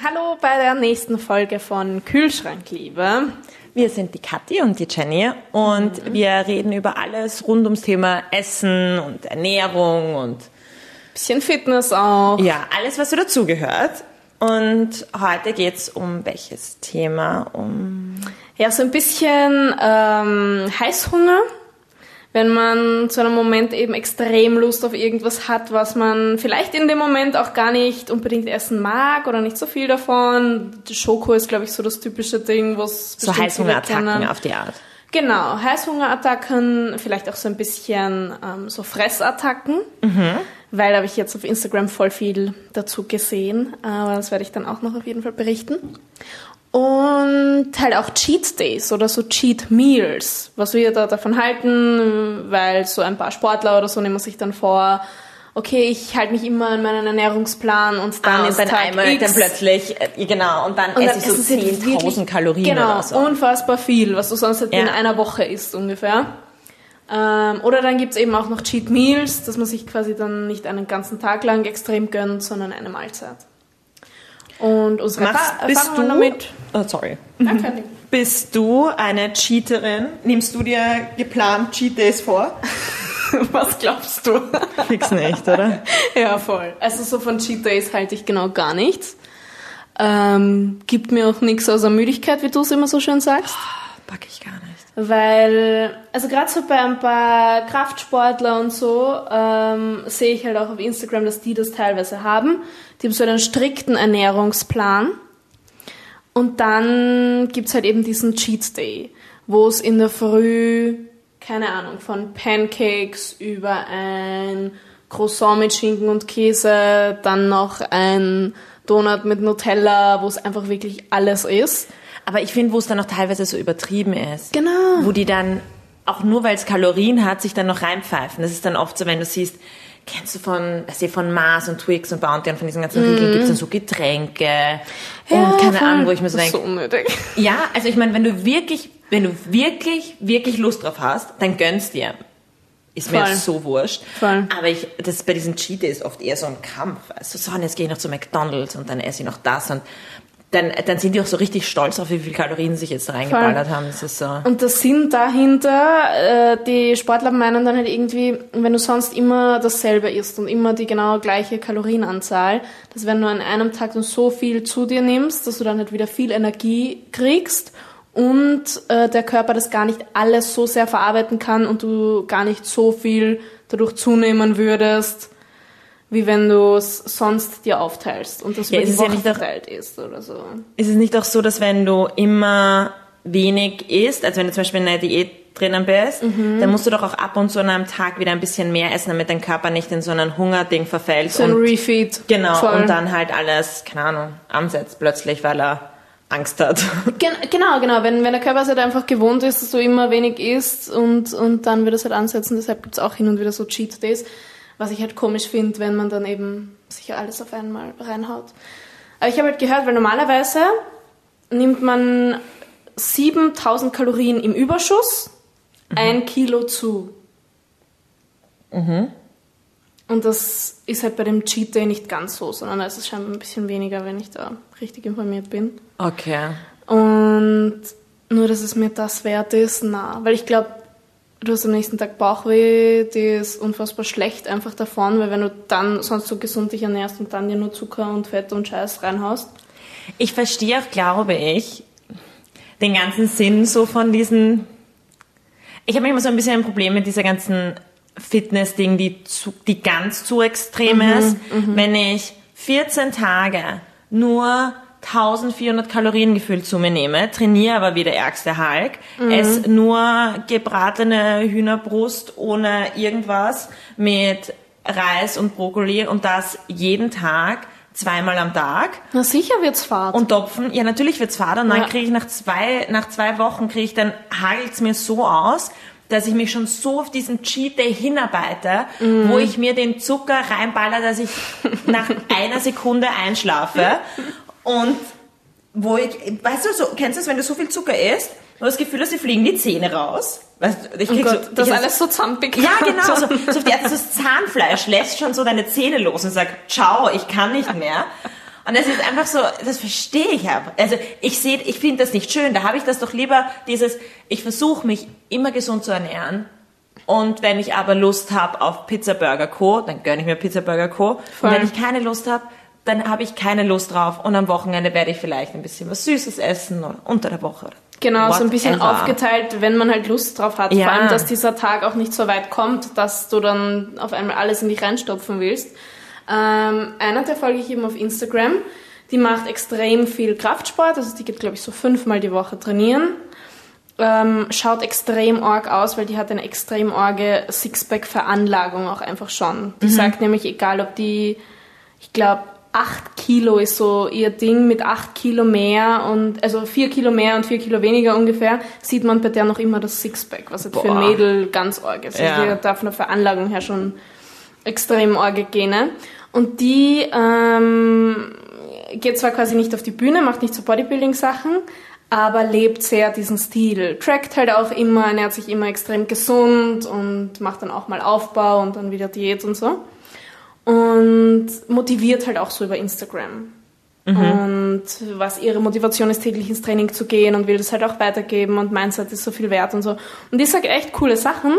Hallo bei der nächsten Folge von Kühlschrankliebe. Wir sind die Kathi und die Jenny und mhm. wir reden über alles rund ums Thema Essen und Ernährung und bisschen Fitness auch. Ja, alles, was so dazugehört. Und heute geht's um welches Thema? Um ja, so ein bisschen ähm, Heißhunger wenn man zu einem Moment eben extrem Lust auf irgendwas hat, was man vielleicht in dem Moment auch gar nicht unbedingt essen mag oder nicht so viel davon. Schoko ist, glaube ich, so das typische Ding, was so Heißhungerattacken auf die Art. Genau, Heißhungerattacken, vielleicht auch so ein bisschen ähm, so Fressattacken, mhm. weil da habe ich jetzt auf Instagram voll viel dazu gesehen, aber das werde ich dann auch noch auf jeden Fall berichten. Und halt auch Cheat Days oder so Cheat Meals, was wir da davon halten, weil so ein paar Sportler oder so nehmen sich dann vor, okay, ich halte mich immer an meinen Ernährungsplan und dann ah, ist dann Tag einmal X. dann plötzlich, äh, genau, und dann, und esse ich so 10.000 Kalorien genau, oder so. unfassbar viel, was du sonst halt ja. in einer Woche isst ungefähr. Ähm, oder dann gibt's eben auch noch Cheat Meals, dass man sich quasi dann nicht einen ganzen Tag lang extrem gönnt, sondern eine Mahlzeit. Und unsere Machst, bist du, damit. Oh, sorry. Mhm. Bist du eine Cheaterin? Nimmst du dir geplant Cheat Days vor? Was glaubst du? Fix nicht, oder? ja, voll. Also so von Cheat Days halte ich genau gar nichts. Ähm, gibt mir auch nichts außer Müdigkeit, wie du es immer so schön sagst. Oh, pack ich gar nicht. Weil, also gerade so bei ein paar Kraftsportler und so, ähm, sehe ich halt auch auf Instagram, dass die das teilweise haben. Die haben so einen strikten Ernährungsplan. Und dann gibt's halt eben diesen Cheat Day, wo es in der Früh, keine Ahnung, von Pancakes über ein Croissant mit Schinken und Käse, dann noch ein Donut mit Nutella, wo es einfach wirklich alles ist. Aber ich finde, wo es dann noch teilweise so übertrieben ist. Genau. Wo die dann, auch nur weil es Kalorien hat, sich dann noch reinpfeifen. Das ist dann oft so, wenn du siehst, kennst du von, ich, von Mars und Twix und Bounty und von diesen ganzen Riegeln mm. gibt es dann so Getränke ja, und keine voll. Ahnung, wo ich mir so denke. So unnötig. Ja, also ich meine, wenn du wirklich, wenn du wirklich, wirklich Lust drauf hast, dann gönnst dir. Ist Voll. mir so wurscht. Voll. Aber ich, das bei diesen Cheat ist oft eher so ein Kampf. Also so, und jetzt gehe ich noch zu McDonalds und dann esse ich noch das und dann, dann sind die auch so richtig stolz auf, wie viel Kalorien sie sich jetzt reingeballert haben. Das ist so. Und der Sinn dahinter, äh, die Sportler meinen dann halt irgendwie, wenn du sonst immer dasselbe isst und immer die genau gleiche Kalorienanzahl, dass wenn du an einem Tag dann so viel zu dir nimmst, dass du dann halt wieder viel Energie kriegst und äh, der Körper das gar nicht alles so sehr verarbeiten kann und du gar nicht so viel dadurch zunehmen würdest, wie wenn du es sonst dir aufteilst und das ja, über die Woche ja nicht verteilt ist oder so. Ist es nicht auch so, dass wenn du immer wenig isst, also wenn du zum Beispiel in einer Diät drinnen bist, mhm. dann musst du doch auch ab und zu an einem Tag wieder ein bisschen mehr essen, damit dein Körper nicht in so ein Hungerding verfällt. So ein Refeed. Genau, Voll. und dann halt alles, keine Ahnung, ansetzt plötzlich, weil er Angst hat. Gen genau, genau. Wenn, wenn der Körper es halt einfach gewohnt ist, dass du immer wenig isst und, und dann wird es halt ansetzen. Deshalb gibt es auch hin und wieder so Cheat Days. Was ich halt komisch finde, wenn man dann eben sich alles auf einmal reinhaut. Aber ich habe halt gehört, weil normalerweise nimmt man 7000 Kalorien im Überschuss, mhm. ein Kilo zu. Mhm. Und das ist halt bei dem Cheat Day nicht ganz so, sondern da ist es scheinbar ein bisschen weniger, wenn ich da richtig informiert bin. Okay. Und nur, dass es mir das wert ist, na, weil ich glaube, du hast am nächsten Tag Bauchweh, die ist unfassbar schlecht einfach davon, weil wenn du dann sonst so gesund dich ernährst und dann dir nur Zucker und Fett und Scheiß reinhaust. Ich verstehe auch, glaube ich, den ganzen Sinn so von diesen. Ich habe manchmal so ein bisschen ein Problem mit dieser ganzen Fitness-Ding, die, zu, die ganz zu extrem mhm, ist. Mhm. Wenn ich 14 Tage nur 1400 Kalorien gefühlt zu mir nehme, trainiere aber wie der ärgste Hulk, mhm. esse nur gebratene Hühnerbrust ohne irgendwas mit Reis und Brokkoli und das jeden Tag zweimal am Tag. Na sicher wird's fad. Und Topfen, ja natürlich wird's fad und dann ja. kriege ich nach zwei, nach zwei Wochen kriege ich dann hagelt's mir so aus, dass ich mich schon so auf diesen Cheat Day hinarbeite, mm. wo ich mir den Zucker reinballer, dass ich nach einer Sekunde einschlafe und wo ich, weißt du, so, kennst du das, wenn du so viel Zucker isst, du hast das Gefühl, dass dir fliegen die Zähne raus. Weißt, ich krieg oh Gott, so, das ist alles so zampig. Ja, genau. So, so, auf die Art, das Zahnfleisch lässt schon so deine Zähne los und sagt, ciao, ich kann nicht mehr. Und das ist einfach so, das verstehe ich aber. Also ich sehe, ich finde das nicht schön. Da habe ich das doch lieber dieses, ich versuche mich immer gesund zu ernähren. Und wenn ich aber Lust habe auf Pizza Burger Co., dann gönne ich mir Pizza Burger Co. Voll. Und wenn ich keine Lust habe, dann habe ich keine Lust drauf. Und am Wochenende werde ich vielleicht ein bisschen was Süßes essen oder unter der Woche. Oder Genau, so ein bisschen whatever. aufgeteilt, wenn man halt Lust drauf hat. Ja. Vor allem, dass dieser Tag auch nicht so weit kommt, dass du dann auf einmal alles in dich reinstopfen willst. Ähm, einer, der folge ich eben auf Instagram, die macht extrem viel Kraftsport, also die geht, glaube ich, so fünfmal die Woche trainieren. Ähm, schaut extrem arg aus, weil die hat eine extrem arge Sixpack-Veranlagung auch einfach schon. Die sagt nämlich, egal ob die, ich glaube, 8 Kilo ist so ihr Ding mit 8 Kilo mehr und also 4 Kilo mehr und 4 Kilo weniger ungefähr, sieht man bei der noch immer das Sixpack, was jetzt für ein Boah. Mädel ganz arg ist. Also Ja. die hat da von der Veranlagung her schon extrem arge Gene. Und die ähm, geht zwar quasi nicht auf die Bühne, macht nicht so Bodybuilding-Sachen, aber lebt sehr diesen Stil. Trackt halt auch immer, ernährt sich immer extrem gesund und macht dann auch mal Aufbau und dann wieder Diät und so. Und motiviert halt auch so über Instagram. Und was ihre Motivation ist, täglich ins Training zu gehen und will das halt auch weitergeben und Mindset ist so viel wert und so. Und die sagt echt coole Sachen.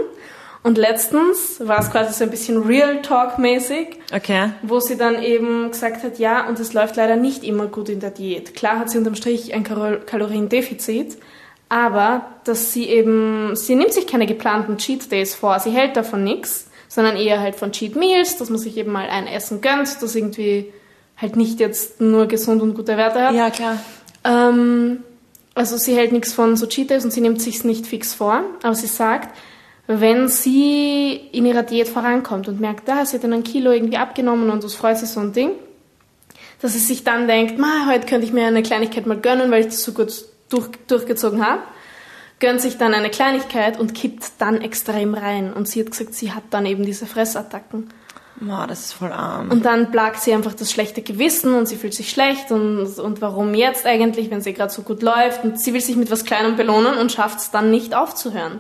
Und letztens war es quasi so ein bisschen Real Talk-mäßig, Okay. wo sie dann eben gesagt hat, ja, und es läuft leider nicht immer gut in der Diät. Klar hat sie unterm Strich ein Kalo- Kaloriendefizit, aber dass sie eben, sie nimmt sich keine geplanten Cheat Days vor, sie hält davon nichts, sondern eher halt von Cheat Meals, dass man sich eben mal ein Essen gönnt, das irgendwie halt nicht jetzt nur gesund und gute Werte hat. Ja, klar. Ähm, also sie hält nichts von so Cheat Days und sie nimmt sich's nicht fix vor, aber sie sagt, wenn sie in ihrer Diät vorankommt und merkt, da, sie hat dann ein Kilo irgendwie abgenommen und das freut sich so ein Ding, dass sie sich dann denkt, ma, heute könnte ich mir eine Kleinigkeit mal gönnen, weil ich das so gut durch, durchgezogen habe, gönnt sich dann eine Kleinigkeit und kippt dann extrem rein. Und sie hat gesagt, sie hat dann eben diese Fressattacken. Boah, das ist voll arm. Und dann plagt sie einfach das schlechte Gewissen und sie fühlt sich schlecht und, und warum jetzt eigentlich, wenn sie gerade so gut läuft und sie will sich mit was Kleinem belohnen und schafft es dann nicht aufzuhören.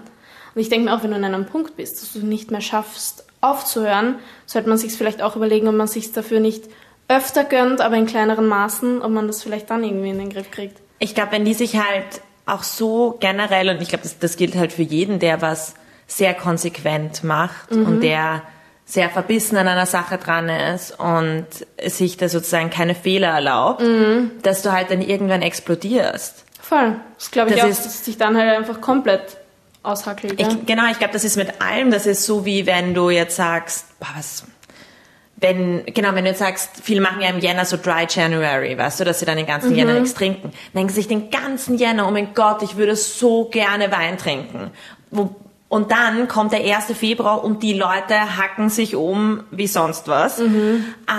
Und ich denke mir auch, wenn du an einem Punkt bist, dass du nicht mehr schaffst aufzuhören, sollte man sich vielleicht auch überlegen, ob man sich dafür nicht öfter gönnt, aber in kleineren Maßen, ob man das vielleicht dann irgendwie in den Griff kriegt. Ich glaube, wenn die sich halt auch so generell, und ich glaube, das, das gilt halt für jeden, der was sehr konsequent macht und der sehr verbissen an einer Sache dran ist und sich da sozusagen keine Fehler erlaubt, dass du halt dann irgendwann explodierst. Voll. Das glaube ich Das auch, ist- dass es dich dann halt einfach komplett aushackelt. Ja? Ich, genau, ich glaube, das ist mit allem, das ist so wie wenn du jetzt sagst, boah, was, wenn, genau, wenn du jetzt sagst, viele machen ja im Jänner so Dry January, weißt du, dass sie dann den ganzen Jänner nichts trinken. Denken sie sich den ganzen Jänner, oh mein Gott, ich würde so gerne Wein trinken. Wo, und dann kommt der 1. Februar und die Leute hacken sich um wie sonst was.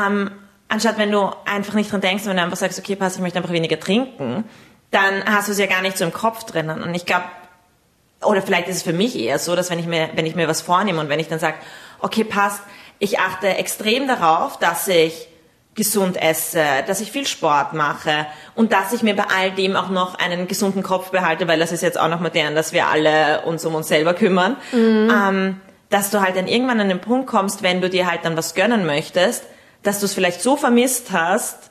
Ähm, anstatt wenn du einfach nicht dran denkst, wenn du einfach sagst, okay, pass, ich möchte einfach weniger trinken, dann hast du es ja gar nicht so im Kopf drinnen. Und ich glaube, oder vielleicht ist es für mich eher so, dass wenn ich mir, wenn ich mir was vornehme und wenn ich dann sage, okay, passt, ich achte extrem darauf, dass ich gesund esse, dass ich viel Sport mache und dass ich mir bei all dem auch noch einen gesunden Kopf behalte, weil das ist jetzt auch noch modern, dass wir alle uns um uns selber kümmern, ähm, dass du halt dann irgendwann an den Punkt kommst, wenn du dir halt dann was gönnen möchtest, dass du es vielleicht so vermisst hast,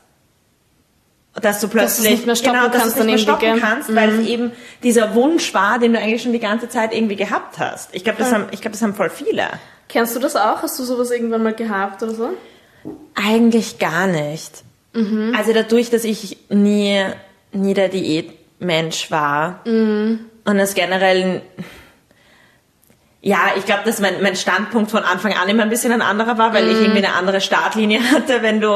dass du plötzlich nicht mehr stoppen genau, dass du es nicht mehr stoppen gell? kannst, weil es eben dieser Wunsch war, den du eigentlich schon die ganze Zeit irgendwie gehabt hast. Ich glaube, das haben, ich glaube, das haben voll viele. Kennst du das auch? Hast du sowas irgendwann mal gehabt oder so? Eigentlich gar nicht. Also dadurch, dass ich nie, nie der Diätmensch war und das generell, ja, ich glaube, dass mein, mein Standpunkt von Anfang an immer ein bisschen ein anderer war, weil ich irgendwie eine andere Startlinie hatte, wenn du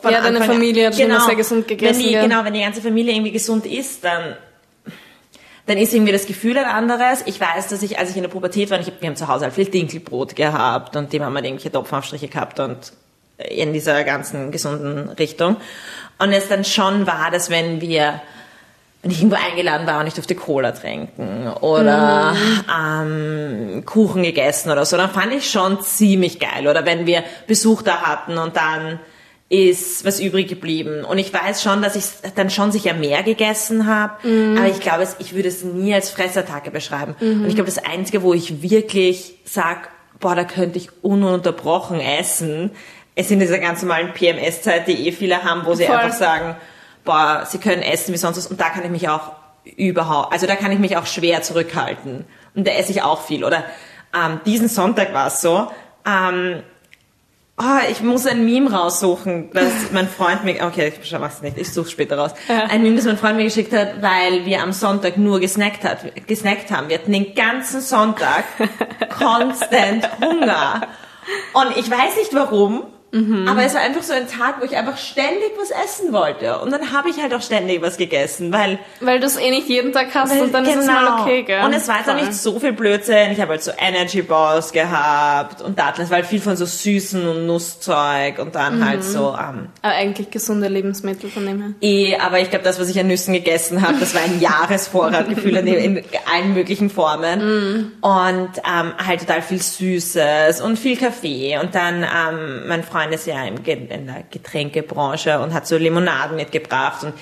von Ja, deine Anfang Familie hat schon immer sehr gesund gegessen, Wenn die, gell? genau, wenn die ganze Familie irgendwie gesund ist, dann dann ist irgendwie das Gefühl ein anderes. Ich weiß, dass ich, als ich in der Pubertät war, ich hab, wir haben zu Hause halt viel Dinkelbrot gehabt und dem haben wir irgendwelche Topfaufstriche gehabt und in dieser ganzen gesunden Richtung. Und es dann schon war, dass wenn wir wenn ich irgendwo eingeladen war und ich durfte Cola trinken oder ähm, Kuchen gegessen oder so, dann fand ich schon ziemlich geil. Oder wenn wir Besuch da hatten und dann ist was übrig geblieben. Und ich weiß schon, dass ich dann schon sicher mehr gegessen habe, aber ich glaube, ich würde es nie als Fressattacke beschreiben. Und ich glaube, das Einzige, wo ich wirklich sag, boah, da könnte ich ununterbrochen essen, es in dieser ganz normalen PMS-Zeit, die eh viele haben, wo sie Voll. einfach sagen, boah, sie können essen wie sonst was. Und da kann ich mich auch überhaupt, also da kann ich mich auch schwer zurückhalten. Und da esse ich auch viel. Oder ähm, diesen Sonntag war es so, ähm, Oh, ich muss ein Meme raussuchen, das mein Freund mir, okay, ich mach's nicht, ich suche später raus. Ja. Ein Meme, das mein Freund mir geschickt hat, weil wir am Sonntag nur gesnackt, hat, gesnackt haben. Wir hatten den ganzen Sonntag constant Hunger. Und ich weiß nicht warum, aber es war einfach so ein Tag, wo ich einfach ständig was essen wollte. Und dann habe ich halt auch ständig was gegessen, weil Weil du es eh nicht jeden Tag hast und dann ist es Genau. mal okay, gell? Und es war jetzt auch nicht so viel Blödsinn. Ich habe halt so Energy Balls gehabt und Datteln. Es war halt viel von so Süßen und Nusszeug und dann Mhm. halt so, ähm, Aber eigentlich gesunde Lebensmittel von dem her. eh, aber ich glaube, das, was ich an Nüssen gegessen habe, das war ein Jahresvorrat Gefühl in, in allen möglichen Formen. Und ähm, halt total viel Süßes und viel Kaffee. Und dann, ähm, mein Freund ist ja in der Getränkebranche und hat so Limonaden mitgebracht und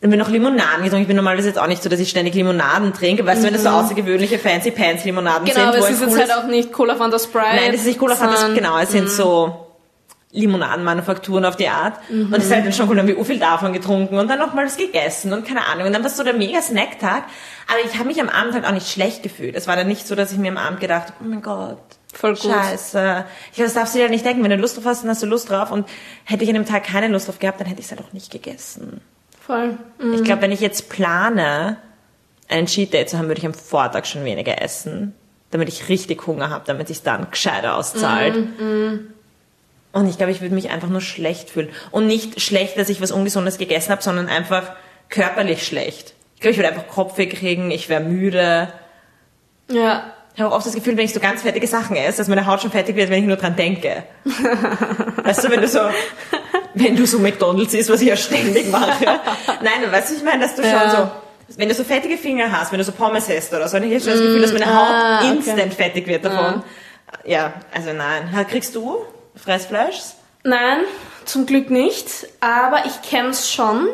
dann bin ich noch Limonaden getrunken. Ich bin normalerweise jetzt auch nicht so, dass ich ständig Limonaden trinke. Weißt du, wenn das so außergewöhnliche Fancy Pants Limonaden Genau, sind, wo es ist jetzt halt auch nicht Cola Fanta Sprite. Nein, das ist nicht Cola Fanta, sondern- genau, es sind so Limonadenmanufakturen auf die Art. Und es ist halt dann schon cool, dann haben wir viel davon getrunken und dann noch mal was gegessen und keine Ahnung. Und dann war es so der mega Snacktag. Aber ich habe mich am Abend halt auch nicht schlecht gefühlt. Es war dann nicht so, dass ich mir am Abend gedacht oh mein Gott, Voll gut. scheiße. Ich glaube, das darfst du dir halt nicht denken. Wenn du Lust drauf hast, dann hast du Lust drauf. Und hätte ich an dem Tag keine Lust drauf gehabt, dann hätte ich es halt auch nicht gegessen. Voll. Mhm. Ich glaube, wenn ich jetzt plane, einen Cheat Day zu haben, würde ich am Vortag schon weniger essen, damit ich richtig Hunger habe, damit sich dann gescheiter auszahlt. Und ich glaube, ich würde mich einfach nur schlecht fühlen. Und nicht schlecht, dass ich was Ungesundes gegessen habe, sondern einfach körperlich schlecht. Ich glaube, ich würde einfach Kopfweh kriegen, ich wäre müde. Ja. Ich habe auch oft das Gefühl, wenn ich so ganz fettige Sachen esse, dass meine Haut schon fertig wird, wenn ich nur dran denke. weißt du, wenn du so, wenn du so McDonalds isst, was ich ja ständig mache. Nein, weißt du, ich meine, dass du Ja. schon so, wenn du so fettige Finger hast, wenn du so Pommes isst oder so, dann habe ich schon das Gefühl, dass meine Haut ah, okay. instant fettig wird davon. Ja, also nein. Kriegst du Fressfleisch? Nein, zum Glück nicht. Aber ich kenne es schon,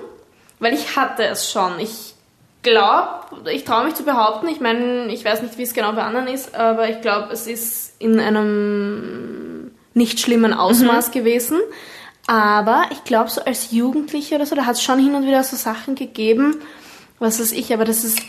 weil ich hatte es schon. Ich glaube, ich traue mich zu behaupten, ich meine, ich weiß nicht, wie es genau bei anderen ist, aber ich glaube, es ist in einem nicht schlimmen Ausmaß gewesen. Aber ich glaube, so als Jugendliche oder so, da hat es schon hin und wieder so Sachen gegeben, was weiß ich, aber das ist,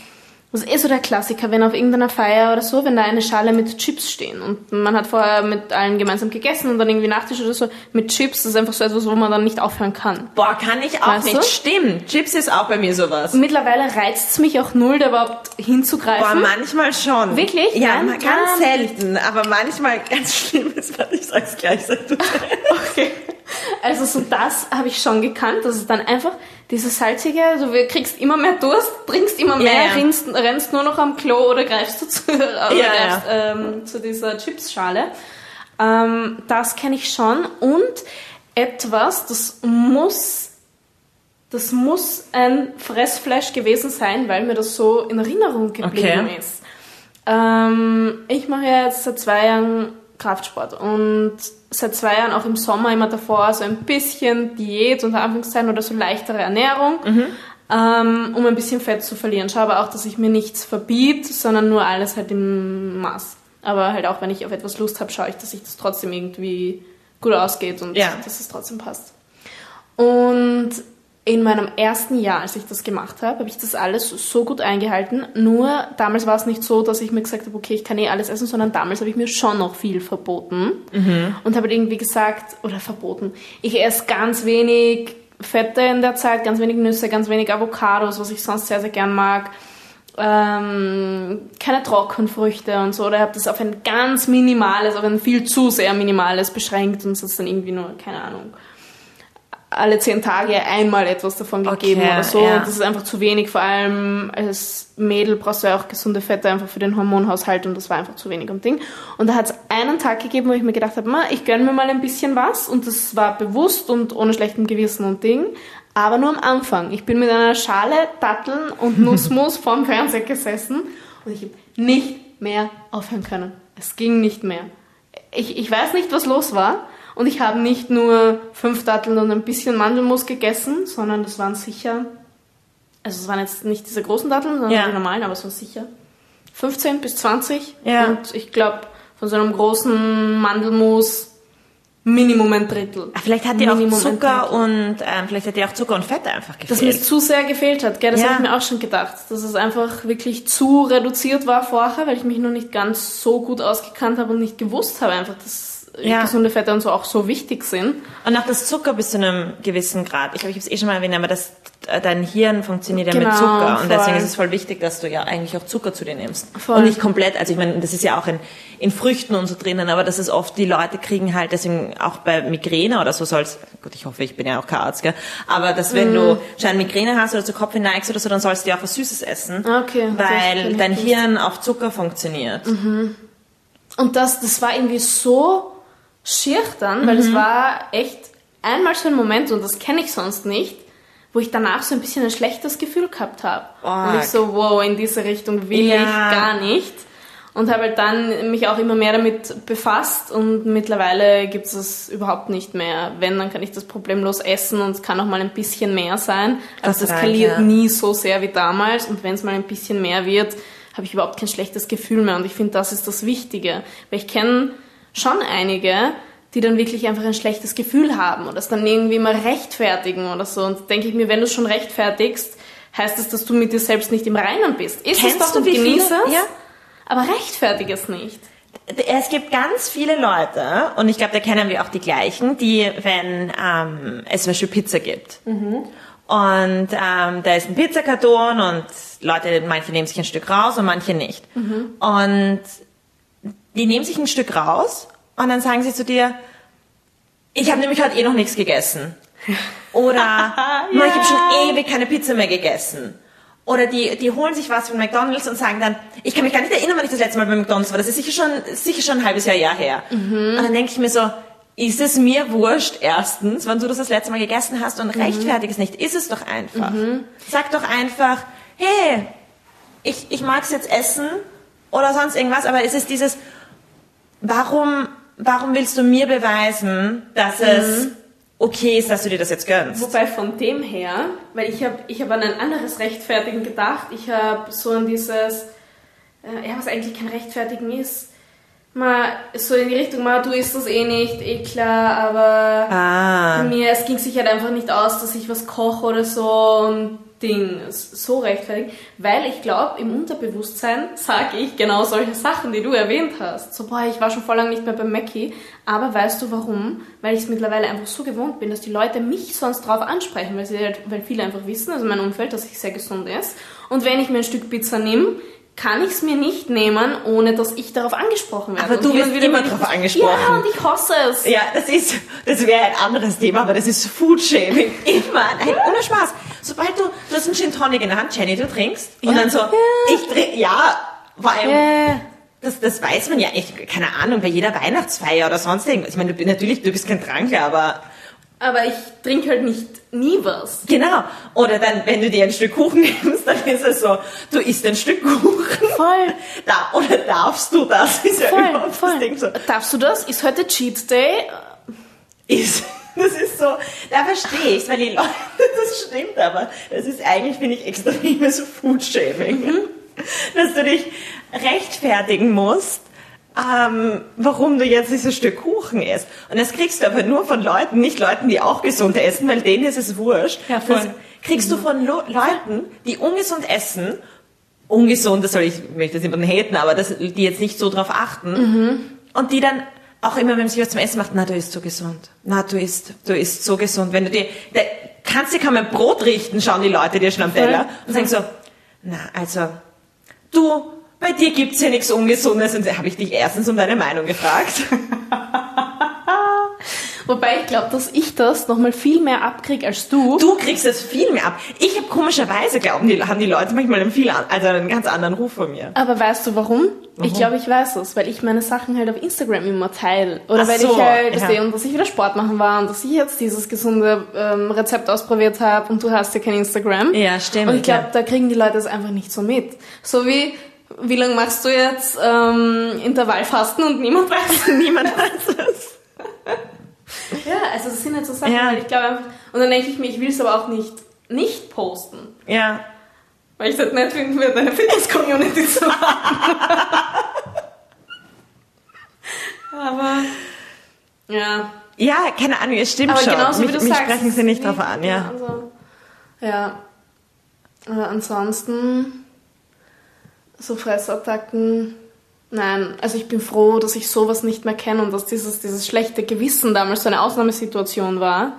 das ist eh so der Klassiker, wenn auf irgendeiner Feier oder so, wenn da eine Schale mit Chips stehen und man hat vorher mit allen gemeinsam gegessen und dann irgendwie Nachtisch oder so mit Chips, das ist einfach so etwas, wo man dann nicht aufhören kann. Boah, kann ich auch Weißt nicht. du? Stimmt. Chips ist auch bei mir sowas. Mittlerweile reizt es mich auch null, da überhaupt Boah, hinzugreifen. manchmal schon. Wirklich? Ja, Nein, ganz nein. selten. Aber manchmal ganz schlimm ist, warte, ich sag's gleich. Sag du Okay. Also so das habe ich schon gekannt, dass es dann einfach dieses salzige, also du kriegst immer mehr Durst, trinkst immer mehr, ja. Rennst, rennst nur noch am Klo oder greifst du zu, Ja, greifst, ähm, zu dieser Chipsschale. Ähm, das kenne ich schon und etwas, das muss das muss ein Fressfleisch gewesen sein, weil mir das so in Erinnerung geblieben Okay. ist. Ähm, ich mache ja jetzt seit zwei Jahren Kraftsport und seit zwei Jahren auch im Sommer immer davor so ein bisschen Diät unter Anführungszeichen oder so leichtere Ernährung, ähm, um ein bisschen Fett zu verlieren. Schaue aber auch, dass ich mir nichts verbiet, sondern nur alles halt im Maß. Aber halt auch, wenn ich auf etwas Lust habe, schaue ich, dass sich das trotzdem irgendwie gut ausgeht und Ja. dass es trotzdem passt. Und in meinem ersten Jahr, als ich das gemacht habe, habe ich das alles so gut eingehalten. Nur damals war es nicht so, dass ich mir gesagt habe, okay, ich kann eh alles essen, sondern damals habe ich mir schon noch viel verboten. Und habe halt irgendwie gesagt, oder verboten, ich esse ganz wenig Fette in der Zeit, ganz wenig Nüsse, ganz wenig Avocados, was ich sonst sehr, sehr gern mag. Ähm, keine Trockenfrüchte und so. Oder habe das auf ein ganz minimales, auf ein viel zu sehr minimales beschränkt und es ist dann irgendwie nur, keine Ahnung, alle zehn Tage einmal etwas davon gegeben Okay, oder so. ja. Das ist einfach zu wenig. Vor allem als Mädel brauchst du ja auch gesunde Fette einfach für den Hormonhaushalt und das war einfach zu wenig am Ding. Und da hat es einen Tag gegeben, wo ich mir gedacht habe, "Ma, ich gönne mir mal ein bisschen was und das war bewusst und ohne schlechtem Gewissen und Ding. Aber nur am Anfang. Ich bin mit einer Schale Datteln und Nussmus vorm Fernseher gesessen und ich habe nicht mehr aufhören können. Es ging nicht mehr. Ich, ich weiß nicht, was los war. Und ich habe nicht nur fünf Datteln und ein bisschen Mandelmus gegessen, sondern das waren sicher, also es waren jetzt nicht diese großen Datteln, sondern Ja. die normalen, aber es waren sicher 15 bis 20. Ja. Und ich glaube, von so einem großen Mandelmus Minimum ein Drittel. Ah, Vielleicht hat auch Minimum ein Zucker und ähm, vielleicht hat dir auch Zucker und Fett einfach Dass mir gefehlt. zu sehr gefehlt hat, gell? Das Ja. habe ich mir auch schon gedacht. Dass es einfach wirklich zu reduziert war vorher, weil ich mich noch nicht ganz so gut ausgekannt habe und nicht gewusst habe einfach, dass Ja. gesunde Fette und so auch so wichtig sind. Und auch das Zucker bis zu einem gewissen Grad. Ich glaube, ich habe es eh schon mal erwähnt, aber das, äh, dein Hirn funktioniert ja Genau, mit Zucker. Und voll. deswegen ist es voll wichtig, dass du ja eigentlich auch Zucker zu dir nimmst. Voll. Und nicht komplett. Also ich meine, das ist ja auch in, in Früchten und so drinnen, aber das ist oft, die Leute kriegen halt, deswegen auch bei Migräne oder so soll's, gut, ich hoffe, ich bin ja auch kein Arzt, gell? aber dass wenn Mhm. du schon Migräne hast oder zu Kopf neigst oder so, dann sollst du ja auch was Süßes essen. Ah, okay. Weil dein. Hirn auf Zucker funktioniert. Und das, das war irgendwie so schier dann, weil Mhm. es war echt einmal so ein Moment, und das kenne ich sonst nicht, wo ich danach so ein bisschen ein schlechtes Gefühl gehabt habe. Und ich so, wow, in diese Richtung will Ja. ich gar nicht. Und habe halt dann mich auch immer mehr damit befasst und mittlerweile gibt es es überhaupt nicht mehr. Wenn, dann kann ich das problemlos essen und es kann auch mal ein bisschen mehr sein. Also Das das skaliert ja. nie so sehr wie damals und wenn es mal ein bisschen mehr wird, habe ich überhaupt kein schlechtes Gefühl mehr und ich finde, das ist das Wichtige. Weil ich kenne schon einige, die dann wirklich einfach ein schlechtes Gefühl haben und das dann irgendwie mal rechtfertigen oder so. Und denke ich mir, wenn du schon rechtfertigst, heißt das, dass du mit dir selbst nicht im Reinen bist. Ist Kennst es doch du, und wie genieß viele- es, Ja. aber rechtfertige es nicht. Es gibt ganz viele Leute, und ich glaube, da kennen wir auch die gleichen, die, wenn ähm, es zum Beispiel Pizza gibt, und ähm, da ist ein Pizzakarton und Leute, manche nehmen sich ein Stück raus und manche nicht. Und die nehmen sich ein Stück raus und dann sagen sie zu dir, ich habe nämlich heute eh noch nichts gegessen. Oder "Ma, ich habe schon ewig keine Pizza mehr gegessen. Oder die, die holen sich was von McDonalds und sagen dann, ich kann mich gar nicht erinnern, wann ich das letzte Mal bei McDonalds war. Das ist sicher schon, sicher schon ein halbes Jahr, Jahr her. Und dann denke ich mir so, ist es mir wurscht, erstens, wann du das das letzte Mal gegessen hast und rechtfertig es nicht. Ist es doch einfach. Sag doch einfach, hey, ich, ich mag es jetzt essen oder sonst irgendwas, aber es ist dieses, warum, warum willst du mir beweisen, dass es okay ist, dass du dir das jetzt gönnst? Wobei von dem her, weil ich habe ich hab an ein anderes Rechtfertigen gedacht. Ich habe so an dieses, äh, ja, was eigentlich kein Rechtfertigen ist. Mal so in die Richtung, mal du isst das eh nicht, eh klar, aber Ah. mir, es ging sich halt einfach nicht aus, dass ich was koche oder so und Ding, so rechtfertigt. Weil ich glaube, im Unterbewusstsein sage ich genau solche Sachen, die du erwähnt hast. So, boah, ich war schon voll lange nicht mehr beim Mackie. Aber weißt du warum? Weil ich es mittlerweile einfach so gewohnt bin, dass die Leute mich sonst drauf ansprechen, weil, sie halt, weil viele einfach wissen, also mein Umfeld, dass ich sehr gesund ist. Und wenn ich mir ein Stück Pizza nehme, kann ich es mir nicht nehmen, ohne dass ich darauf angesprochen werde. Aber Und du wirst wieder immer das- angesprochen. Ja, und ich hasse es. Ja, das ist, das wäre ein anderes Thema, aber das ist Foodshaming. Immer. Nein, ohne Spaß. Sobald du, du hast einen Gin Tonic in der Hand, Jenny, du trinkst, und Ja. dann so, ich trinke, ja, vor allem, Äh, das, das weiß man ja echt, keine Ahnung, bei jeder Weihnachtsfeier oder sonst irgendwas. Ich meine, du, natürlich, du bist kein Trankler, aber aber ich trinke halt nicht nie was. genau. Oder dann, wenn du dir ein Stück Kuchen nimmst, dann ist es so, du isst ein Stück Kuchen. Voll. Da, oder darfst du das? Ist ja Voll, überhaupt voll. das Ding so. Darfst du das? Ist heute Cheat Day? ist. Das ist so, da verstehe ich weil die Leute, das stimmt aber, das ist eigentlich, finde ich, extremes Foodshaming. Dass du dich rechtfertigen musst, ähm, warum du jetzt dieses Stück Kuchen isst. Und das kriegst du aber nur von Leuten, nicht Leuten, die auch gesund essen, weil denen ist es wurscht. Ja, voll. Das kriegst du von Lo Leuten, die ungesund essen, ungesund, das soll ich, möchte das niemanden haten, aber das, die jetzt nicht so drauf achten, und die dann auch immer, wenn sie was zum Essen macht, na, du isst so gesund. Na, du isst, du isst so gesund. Wenn du dir, da kannst dir kaum ein Brot richten, schauen die Leute dir schon am Teller und sagen so, na, also, du, bei dir gibt's ja nichts Ungesundes. Und da habe ich dich erstens um deine Meinung gefragt. Wobei ich glaube, dass ich das nochmal viel mehr abkrieg als du. Du kriegst es viel mehr ab. Ich habe komischerweise, glauben die, haben die Leute manchmal einen, viel, an- also einen ganz anderen Ruf von mir. Aber weißt du warum? Ich glaube, ich weiß es, weil ich meine Sachen halt auf Instagram immer teile. Oder Ach weil so, ich halt ja. sehe und dass ich wieder Sport machen war und dass ich jetzt dieses gesunde ähm, Rezept ausprobiert habe und du hast ja kein Instagram. Ja, stimmt, Und ich glaube, ja. da kriegen die Leute es einfach nicht so mit. So wie, wie lange machst du jetzt ähm, Intervallfasten und niemand weiß Niemand weiß es. Ja, also das sind halt so Sachen, Ja. weil ich glaube einfach, und dann denke ich mir, ich will es aber auch nicht nicht posten. Ja. Weil ich es halt nicht finden würde, eine Fitness-Community zu haben. aber, ja. Ja, keine Ahnung, es stimmt Aber schon. genauso mich, wie du mich sagst. sprechen sie nicht drauf an, ja. Also, ja. Aber ansonsten, so Fressattacken, nein. Also ich bin froh, dass ich sowas nicht mehr kenne und dass dieses, dieses schlechte Gewissen damals so eine Ausnahmesituation war.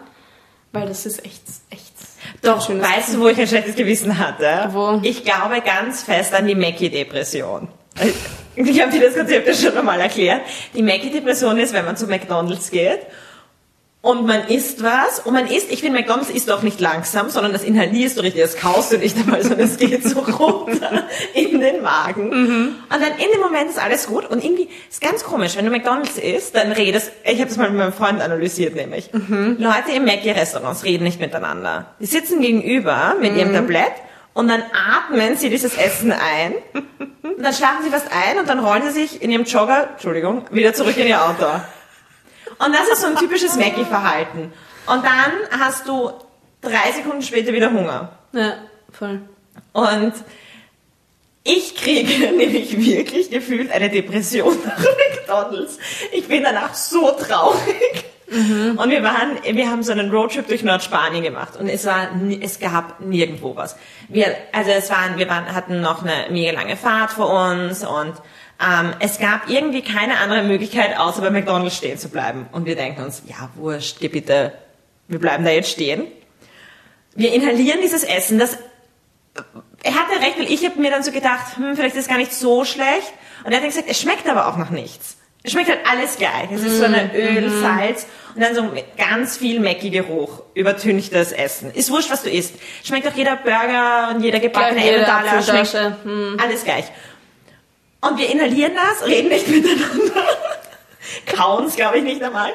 Weil das ist echt, echt. Doch, weißt du, wo ich ein schlechtes Gewissen hatte? Wo? Ich glaube ganz fest an die Mackie-Depression. Ich habe dir das Konzept ja schon einmal erklärt. Die Mackie-Depression ist, wenn man zu McDonalds geht und man isst was. Und man isst, ich finde McDonalds isst auch nicht langsam, sondern das inhalierst du richtig, das kaust du nicht einmal, sondern es geht so runter in den Magen. Und dann in dem Moment ist alles gut. Und irgendwie ist ganz komisch, wenn du McDonalds isst, dann redest, ich habe das mal mit meinem Freund analysiert nämlich, Leute im Mackie-Restaurants reden nicht miteinander. Die sitzen gegenüber mit ihrem Tablett und dann atmen sie dieses Essen ein. Und dann schlafen sie fast ein und dann rollen sie sich in ihrem Jogger, Entschuldigung, wieder zurück in ihr Auto. Und das ist so ein typisches Mackie-Verhalten. Und dann hast du drei Sekunden später wieder Hunger. Ja, voll. Und ich kriege nämlich wirklich gefühlt eine Depression nach McDonalds. Ich bin danach so traurig. Und wir waren, wir haben so einen Roadtrip durch Nordspanien gemacht und es war, es gab nirgendwo was. Wir, also es waren, wir waren, hatten noch eine mega lange Fahrt vor uns und ähm, es gab irgendwie keine andere Möglichkeit, außer bei McDonalds stehen zu bleiben. Und wir denken uns, ja wurscht, geh bitte, wir bleiben da jetzt stehen. Wir inhalieren dieses Essen, das er hatte recht, weil ich habe mir dann so gedacht, hm, vielleicht ist es gar nicht so schlecht. Und er hat dann gesagt, es schmeckt aber auch nach nichts. Es schmeckt halt alles gleich. Es ist so eine Öl, Salz und dann so ganz viel Mackie-Geruch übertünchtes Essen. Ist wurscht, was du isst. Schmeckt auch jeder Burger und jeder gebackene Emmentaler. Schmeckt. Hm. alles gleich. Und wir inhalieren das, reden nicht miteinander, kauen es, glaube ich, nicht einmal.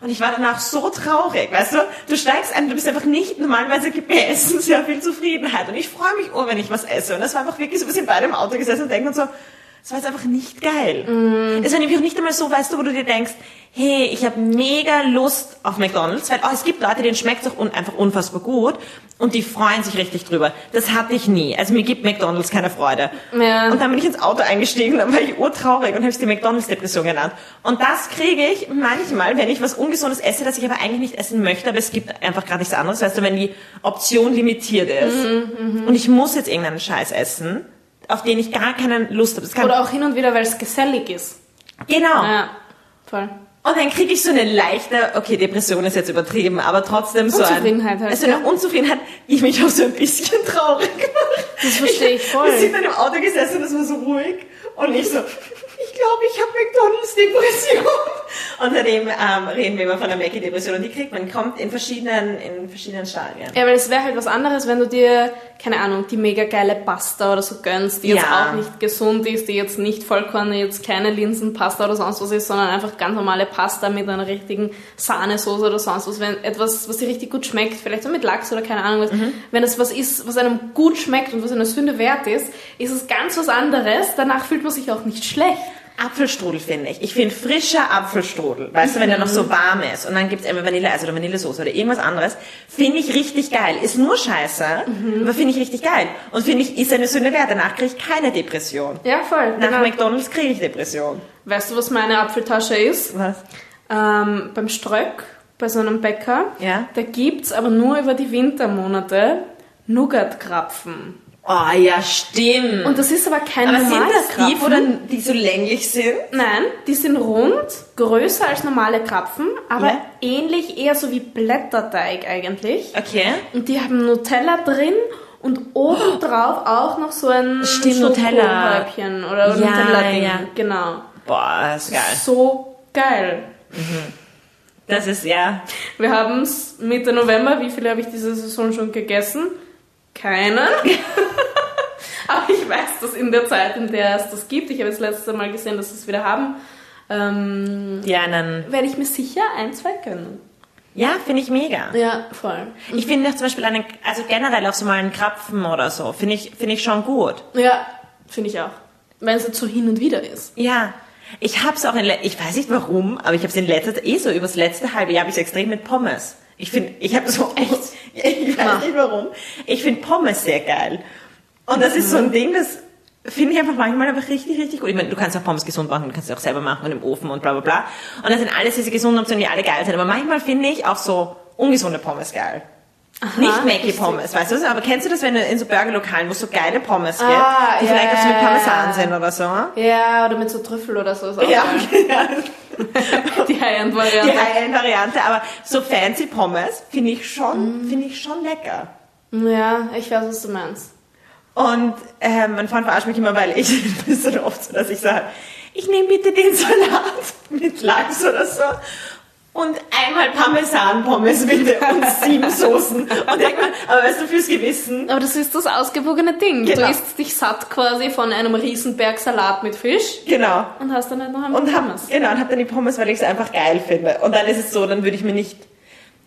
Und ich war danach so traurig, weißt du? Du steigst ein, du bist einfach nicht, normalerweise gibt mir Essen sehr viel Zufriedenheit. Und ich freue mich oh, wenn ich was esse. Und das war einfach wirklich so, wir sind beide im Auto gesessen und denken uns so, das war jetzt einfach nicht geil. Es war nämlich auch nicht einmal so, weißt du, wo du dir denkst, hey, ich habe mega Lust auf McDonalds, weil oh, es gibt Leute, denen schmeckt es auch un einfach unfassbar gut und die freuen sich richtig drüber. Das hatte ich nie. Also mir gibt McDonalds keine Freude. Ja. Und dann bin ich ins Auto eingestiegen, dann war ich urtraurig und habe es die McDonalds-Depression genannt. Und das kriege ich manchmal, wenn ich was Ungesundes esse, das ich aber eigentlich nicht essen möchte, aber es gibt einfach gerade nichts anderes, weißt du, wenn die Option limitiert ist und ich muss jetzt irgendeinen Scheiß essen, auf den ich gar keine Lust habe. Das Oder auch hin und wieder, weil es gesellig ist. genau. Ja, voll. Und dann kriege ich so eine leichte, okay, Depression ist jetzt übertrieben, aber trotzdem so Unzufriedenheit ein, halt, also eine ja. Unzufriedenheit, die mich auch so ein bisschen traurig macht. Das verstehe ich voll. Wir sind dann im Auto gesessen und es war so ruhig und ich so, glaube, ich habe McDonalds-Depression. Und seitdem ähm, reden wir immer von der Mackie-Depression und die kriegt man, kommt in verschiedenen, in verschiedenen Stadien. Ja, weil es wäre halt was anderes, wenn du dir, keine Ahnung, die mega geile Pasta oder so gönnst, die jetzt Ja. auch nicht gesund ist, die jetzt nicht Vollkorn, jetzt keine Linsenpasta oder sonst was ist, sondern einfach ganz normale Pasta mit einer richtigen Sahnesoße oder sonst was. Wenn etwas, was dir richtig gut schmeckt, vielleicht so mit Lachs oder keine Ahnung was, wenn es was ist, was einem gut schmeckt und was eine Sünde wert ist, ist es ganz was anderes. Danach fühlt man sich auch nicht schlecht. Apfelstrudel finde ich. Ich finde frischer Apfelstrudel, weißt du, wenn der noch so warm ist und dann gibt's immer Vanille, also oder Vanillesoße oder irgendwas anderes, finde ich richtig geil. Ist nur scheiße, aber finde ich richtig geil. Und finde ich, ist eine Sünde wert. Danach kriege ich keine Depression. Ja, voll. Nach Genau. McDonalds kriege ich Depression. Weißt du, was meine Apfeltasche ist? Was? Ähm, beim Ströck, bei so einem Bäcker, Ja. da gibt's aber nur über die Wintermonate Nougat-Krapfen. Oh ja, stimmt. Und das ist aber kein aber sind normaler das die, Krapfen. wo dann, die so länglich sind? Nein, die sind rund, größer als normale Krapfen, aber Ja. ähnlich eher so wie Blätterteig eigentlich. Okay. Und die haben Nutella drin und obendrauf auch noch so ein Stimmt, Nutella. Oder Ja, Nutella-Ding. ja. Genau. Boah, das ist geil. So geil. Das ist ja. Wir haben es Mitte November. Wie viele habe ich diese Saison schon gegessen? Keine. Aber ich weiß, dass in der Zeit, in der es das gibt, ich habe jetzt letztes Mal gesehen, dass sie es wieder haben, ähm, Ja, einen, werde ich mir sicher ein, zwei gönnen. ja, finde ich mega. Ja, voll. Ich finde auch zum Beispiel einen, also generell auch so mal einen Krapfen oder so, finde ich, finde ich schon gut. Ja, finde ich auch. Wenn es jetzt so hin und wieder ist. Ja. Ich hab's auch in, ich weiß nicht warum, aber ich hab's in letzter, eh so übers letzte halbe Jahr habe ich extrem mit Pommes. Ich finde, ich habe so, Echt? ich weiß nicht warum. Ich finde Pommes sehr geil. Und das ist so ein Ding, das finde ich einfach manchmal einfach richtig, richtig gut. Ich meine, du kannst auch Pommes gesund machen, du kannst sie auch selber machen und im Ofen und bla bla bla. Und das sind alles diese gesunden Optionen, die alle geil sind. Aber manchmal finde ich auch so ungesunde Pommes geil. Aha, Nicht Mackie. Pommes, weißt du? Aber kennst du das, wenn du in so Burgerlokalen, wo es so geile Pommes gibt, Ah, die ja, vielleicht auch so mit Parmesan ja. sind oder so? Ja, oder mit so Trüffel oder so. Ja, geil. Die High-End-Variante. die High-End-Variante, aber so fancy Pommes finde ich Mm. schon, finde ich schon lecker. Ja, ich weiß, was du meinst. Und äh, mein Freund verarscht mich immer, weil ich bin so oft so, dass ich sage, ich nehme bitte den Salat mit Lachs oder so. Und einmal Parmesan-Pommes bitte und sieben Soßen. Und mal, aber weißt du, fürs Gewissen. Aber das ist das ausgewogene Ding. Genau. Du isst dich satt quasi von einem Riesenberg Salat mit Fisch Genau. und hast dann halt noch einmal Und hab, Pommes. genau, und hab dann die Pommes, weil ich es einfach geil finde. Und dann ist es so, dann würde ich mir nicht,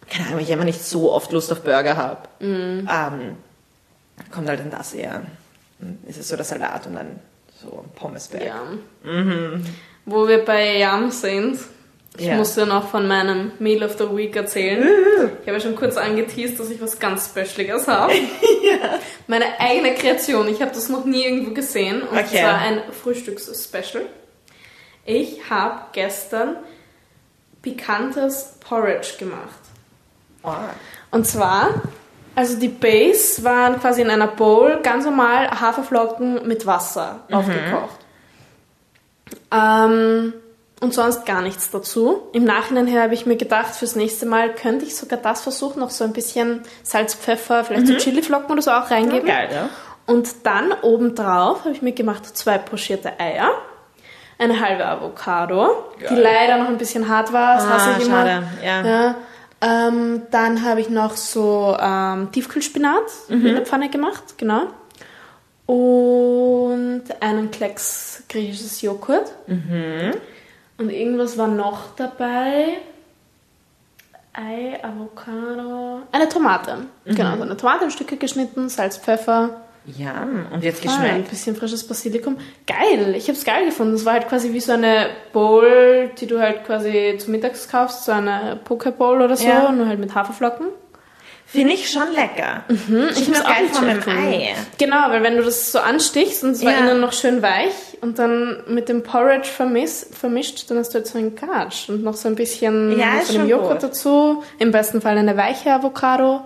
keine Ahnung, wenn ich einfach nicht so oft Lust auf Burger habe, Mhm. ähm, kommt halt dann das eher. Dann ist es so der Salat und dann so ein Pommesberg. Ja. Wo wir bei Yum sind. Ich Ja. muss ja noch von meinem Meal of the Week erzählen. Ich habe ja schon kurz angeteased, dass ich was ganz Specialiges habe. Meine eigene Kreation. Ich habe das noch nie irgendwo gesehen. Und Okay. zwar ein Frühstücksspecial. Ich habe gestern pikantes Porridge gemacht. Oh. Und zwar, also die Base waren quasi in einer Bowl ganz normal Haferflocken mit Wasser aufgekocht. Ähm, und sonst gar nichts dazu. Im Nachhinein her habe ich mir gedacht, fürs nächste Mal könnte ich sogar das versuchen, noch so ein bisschen Salz, Pfeffer, vielleicht so Chiliflocken oder so auch reingeben. Geil, ja. Und dann obendrauf habe ich mir gemacht zwei pochierte Eier, eine halbe Avocado, die Geil. leider noch ein bisschen hart war, das Ah, hasse ich immer. schade, ja. Ja, ähm, dann habe ich noch so ähm, Tiefkühlspinat Mhm. in der Pfanne gemacht, genau. Und einen Klecks griechisches Joghurt. Mhm. Und irgendwas war noch dabei. Ei, Avocado. Eine Tomate. Mhm. Genau, so eine Tomate in Stücke geschnitten, Salz, Pfeffer. Ja, und jetzt Ah, ein geschmeckt. bisschen frisches Basilikum. Geil, ich habe es geil gefunden. Es war halt quasi wie so eine Bowl, die du halt quasi zum Mittags kaufst, so eine Poke-Bowl oder so, Ja. nur halt mit Haferflocken. Finde ich schon lecker. Ich Mhm. Ich finde es geil von meinem gefunden. Ei. Genau, weil wenn du das so anstichst und es war Ja. innen noch schön weich und dann mit dem Porridge vermis vermischt, dann hast du halt so einen Gatsch und noch so ein bisschen Ja, von dem Joghurt gut. dazu. Im besten Fall eine weiche Avocado.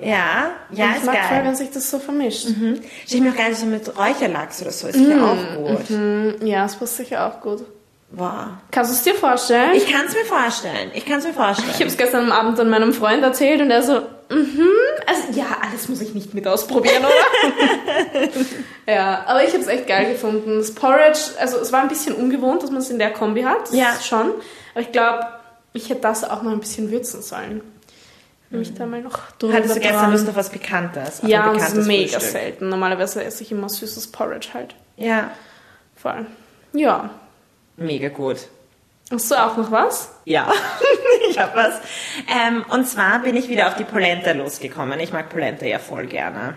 Ja, ja, Und ich ist mag voll, wenn sich das so vermischt. Mhm. Ich mir auch geil so mit Räucherlachs oder so. Ist sicher auch gut. Mhm, Ja, das passt sicher auch gut. Wow. Kannst du es dir vorstellen? Ich kann es mir vorstellen. Ich kann es mir vorstellen. Ich habe es gestern am Abend an meinem Freund erzählt und er so, mhm, also ja, alles muss ich nicht mit ausprobieren, oder? ja, aber ich habe es echt geil gefunden. Das Porridge, also es war ein bisschen ungewohnt, dass man es in der Kombi hat, das Ja. schon. Aber ich glaube, ich hätte das auch noch ein bisschen würzen sollen. Mich da mal noch drüber Hattest du gestern dran. Lust auf was Pikantes? Auf Ja, es ist mega Frühstück? selten. Normalerweise esse ich immer süßes Porridge halt. Ja, Voll. Ja. Mega gut. Hast du auch noch was? Ja, ich habe was. Ähm, und zwar bin ich wieder auf die Polenta losgekommen. Ich mag Polenta ja voll gerne.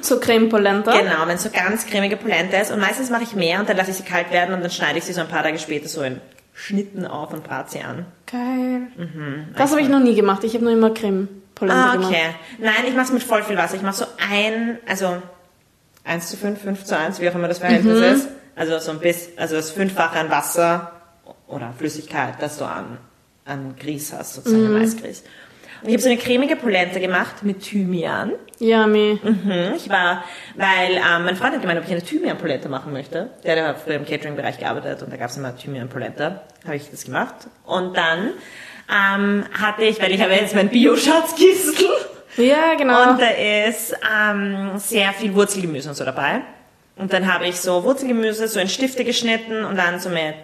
So Creme Polenta? Genau, wenn es so ganz cremige Polenta ist. Und meistens mache ich mehr und dann lasse ich sie kalt werden und dann schneide ich sie so ein paar Tage später so in Schnitten auf und brate sie an. Geil. das habe ich noch nie gemacht. Ich habe nur immer Creme Polenta Ah, gemacht. okay. Nein, ich mache es mit voll viel Wasser. Ich mache so ein, also 1 zu 5, 5 zu 1, wie auch immer das Verhältnis Mhm. ist. Also so ein bisschen, also das Fünffache an Wasser oder Flüssigkeit, das du an, an Grieß hast, sozusagen Mhm. Maisgrieß. Und ich habe so eine cremige Polenta gemacht mit Thymian. Yummy. Mhm. Ich war, weil ähm, mein Freund hat gemeint, ob ich eine Thymian-Polenta machen möchte. Der, hat früher im Catering-Bereich gearbeitet und da gab es immer Thymian-Polenta. Habe ich das gemacht. Und dann ähm, hatte ich, weil ich habe jetzt mein Bio-Schatzkistel. Ja, genau. Und da ist ähm, sehr viel Wurzelgemüse und so dabei. Und dann habe ich so Wurzelgemüse so in Stifte geschnitten und dann so mit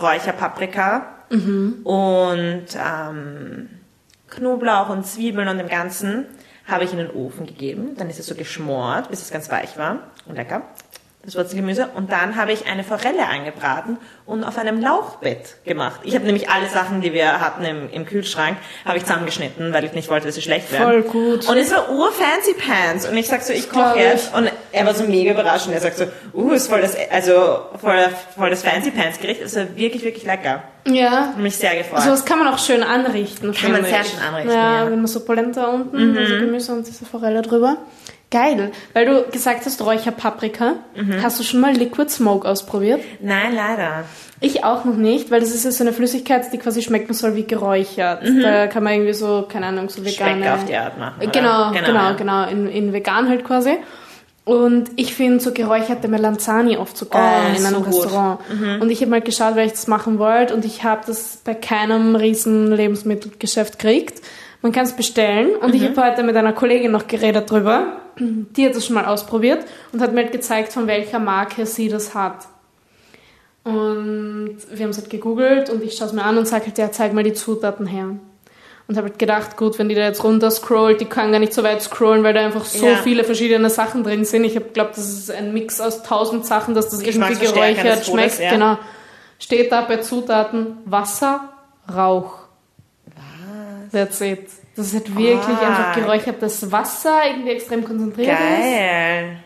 Räucherpaprika und ähm, Knoblauch und Zwiebeln und dem Ganzen habe ich in den Ofen gegeben. Dann ist es so geschmort, bis es ganz weich war und lecker. Das Wurzelgemüse. Und dann habe ich eine Forelle angebraten und auf einem Lauchbett gemacht. Ich habe nämlich alle Sachen, die wir hatten im, im Kühlschrank, habe ich zusammengeschnitten, weil ich nicht wollte, dass sie schlecht werden. Voll gut. Und es war ur-fancy Pants. Und ich sag so, ich koche jetzt. Und er war so mega überrascht. Und er sagt so, uh, ist voll das, also, voll, voll das fancy Pants Gericht. Es war wirklich, wirklich lecker. ja. Mich sehr gefreut. Sowas kann man auch schön anrichten. Kann man sehr schön anrichten, Ja, ja. Mhm. wenn man so Polenta unten, also Gemüse und diese Forelle drüber. Geil, weil du gesagt hast Räucherpaprika. Hast du schon mal Liquid Smoke ausprobiert? Nein, leider. Ich auch noch nicht, weil das ist ja so eine Flüssigkeit, die quasi schmecken soll wie geräuchert. Da kann man irgendwie so, keine Ahnung, so vegane... Speck auf die Art machen. oder? Genau, genau, genau, in, in vegan halt quasi. Und ich finde so geräucherte Melanzani oft so geil Oh, in einem so. Restaurant. Und ich habe mal geschaut, weil ich das machen wollte und ich habe das bei keinem riesen Lebensmittelgeschäft gekriegt. Man kann es bestellen und ich habe heute mit einer Kollegin noch geredet drüber. Die hat das schon mal ausprobiert und hat mir halt gezeigt, von welcher Marke sie das hat. Und wir haben es halt gegoogelt und ich schaue es mir an und sage halt, ja, zeig mal die Zutaten her. Und habe halt gedacht, gut, wenn die da jetzt runter scrollt, die kann gar nicht so weit scrollen, weil da einfach so Ja. viele verschiedene Sachen drin sind. Ich habe glaubt, das ist ein Mix aus tausend Sachen, dass das irgendwie geräuchert schmeckt. ja. Genau. Steht da bei Zutaten Wasser, Rauch. That's it. Das ist halt wirklich Ah. einfach geräuchertes Wasser, irgendwie extrem konzentriert ist. Geil.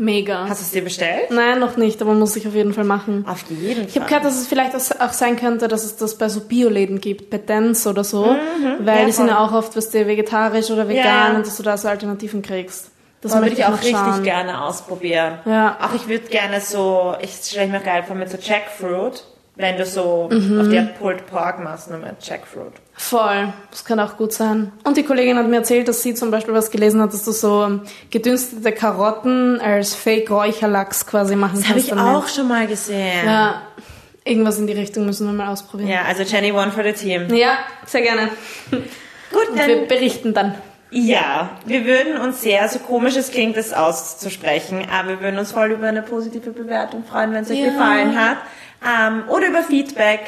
Mega. Hast du es dir bestellt? Nein, noch nicht, aber muss ich auf jeden Fall machen. Auf jeden Ich habe gehört, dass es vielleicht auch sein könnte, dass es das bei so Bioläden gibt, bei Dance oder so, weil ja, die sind ja auch oft, was du vegetarisch oder vegan Ja. und dass du da so Alternativen kriegst. Das würde ich auch richtig gerne ausprobieren. Ja. Auch ich würde gerne so, ich stelle mir geil vor mit so Jackfruit, wenn du so Mhm. auf der Pulled Pork machst, nur mit Jackfruit. Voll, das kann auch gut sein. Und die Kollegin hat mir erzählt, dass sie zum Beispiel was gelesen hat, dass du so gedünstete Karotten als Fake-Räucherlachs quasi machen Das habe kannst. ich damit. auch schon mal gesehen. Ja, irgendwas in die Richtung müssen wir mal ausprobieren. Ja, also Jenny One for the Team. Ja, sehr gerne. Gut, Und wir dann berichten dann. Ja, wir würden uns sehr, so komisch es klingt, das auszusprechen, aber wir würden uns voll über eine positive Bewertung freuen, wenn es euch Ja. gefallen hat. Ähm, oder über Feedback,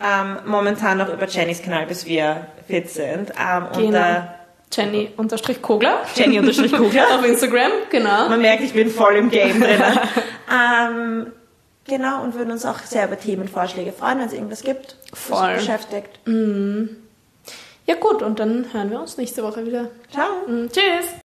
ähm, momentan noch über Jennys Kanal, bis wir fit sind. Ähm, Genau. unter, Jenny unterstrich Kogler. Jenny unterstrich Kugler. Auf Instagram, genau. Man merkt, ich bin voll im Game drin. ähm, genau, und würden uns auch sehr über Themenvorschläge freuen, wenn es irgendwas gibt, was Voll. euch beschäftigt. Ja gut, und dann hören wir uns nächste Woche wieder. Ciao. Mm, Tschüss.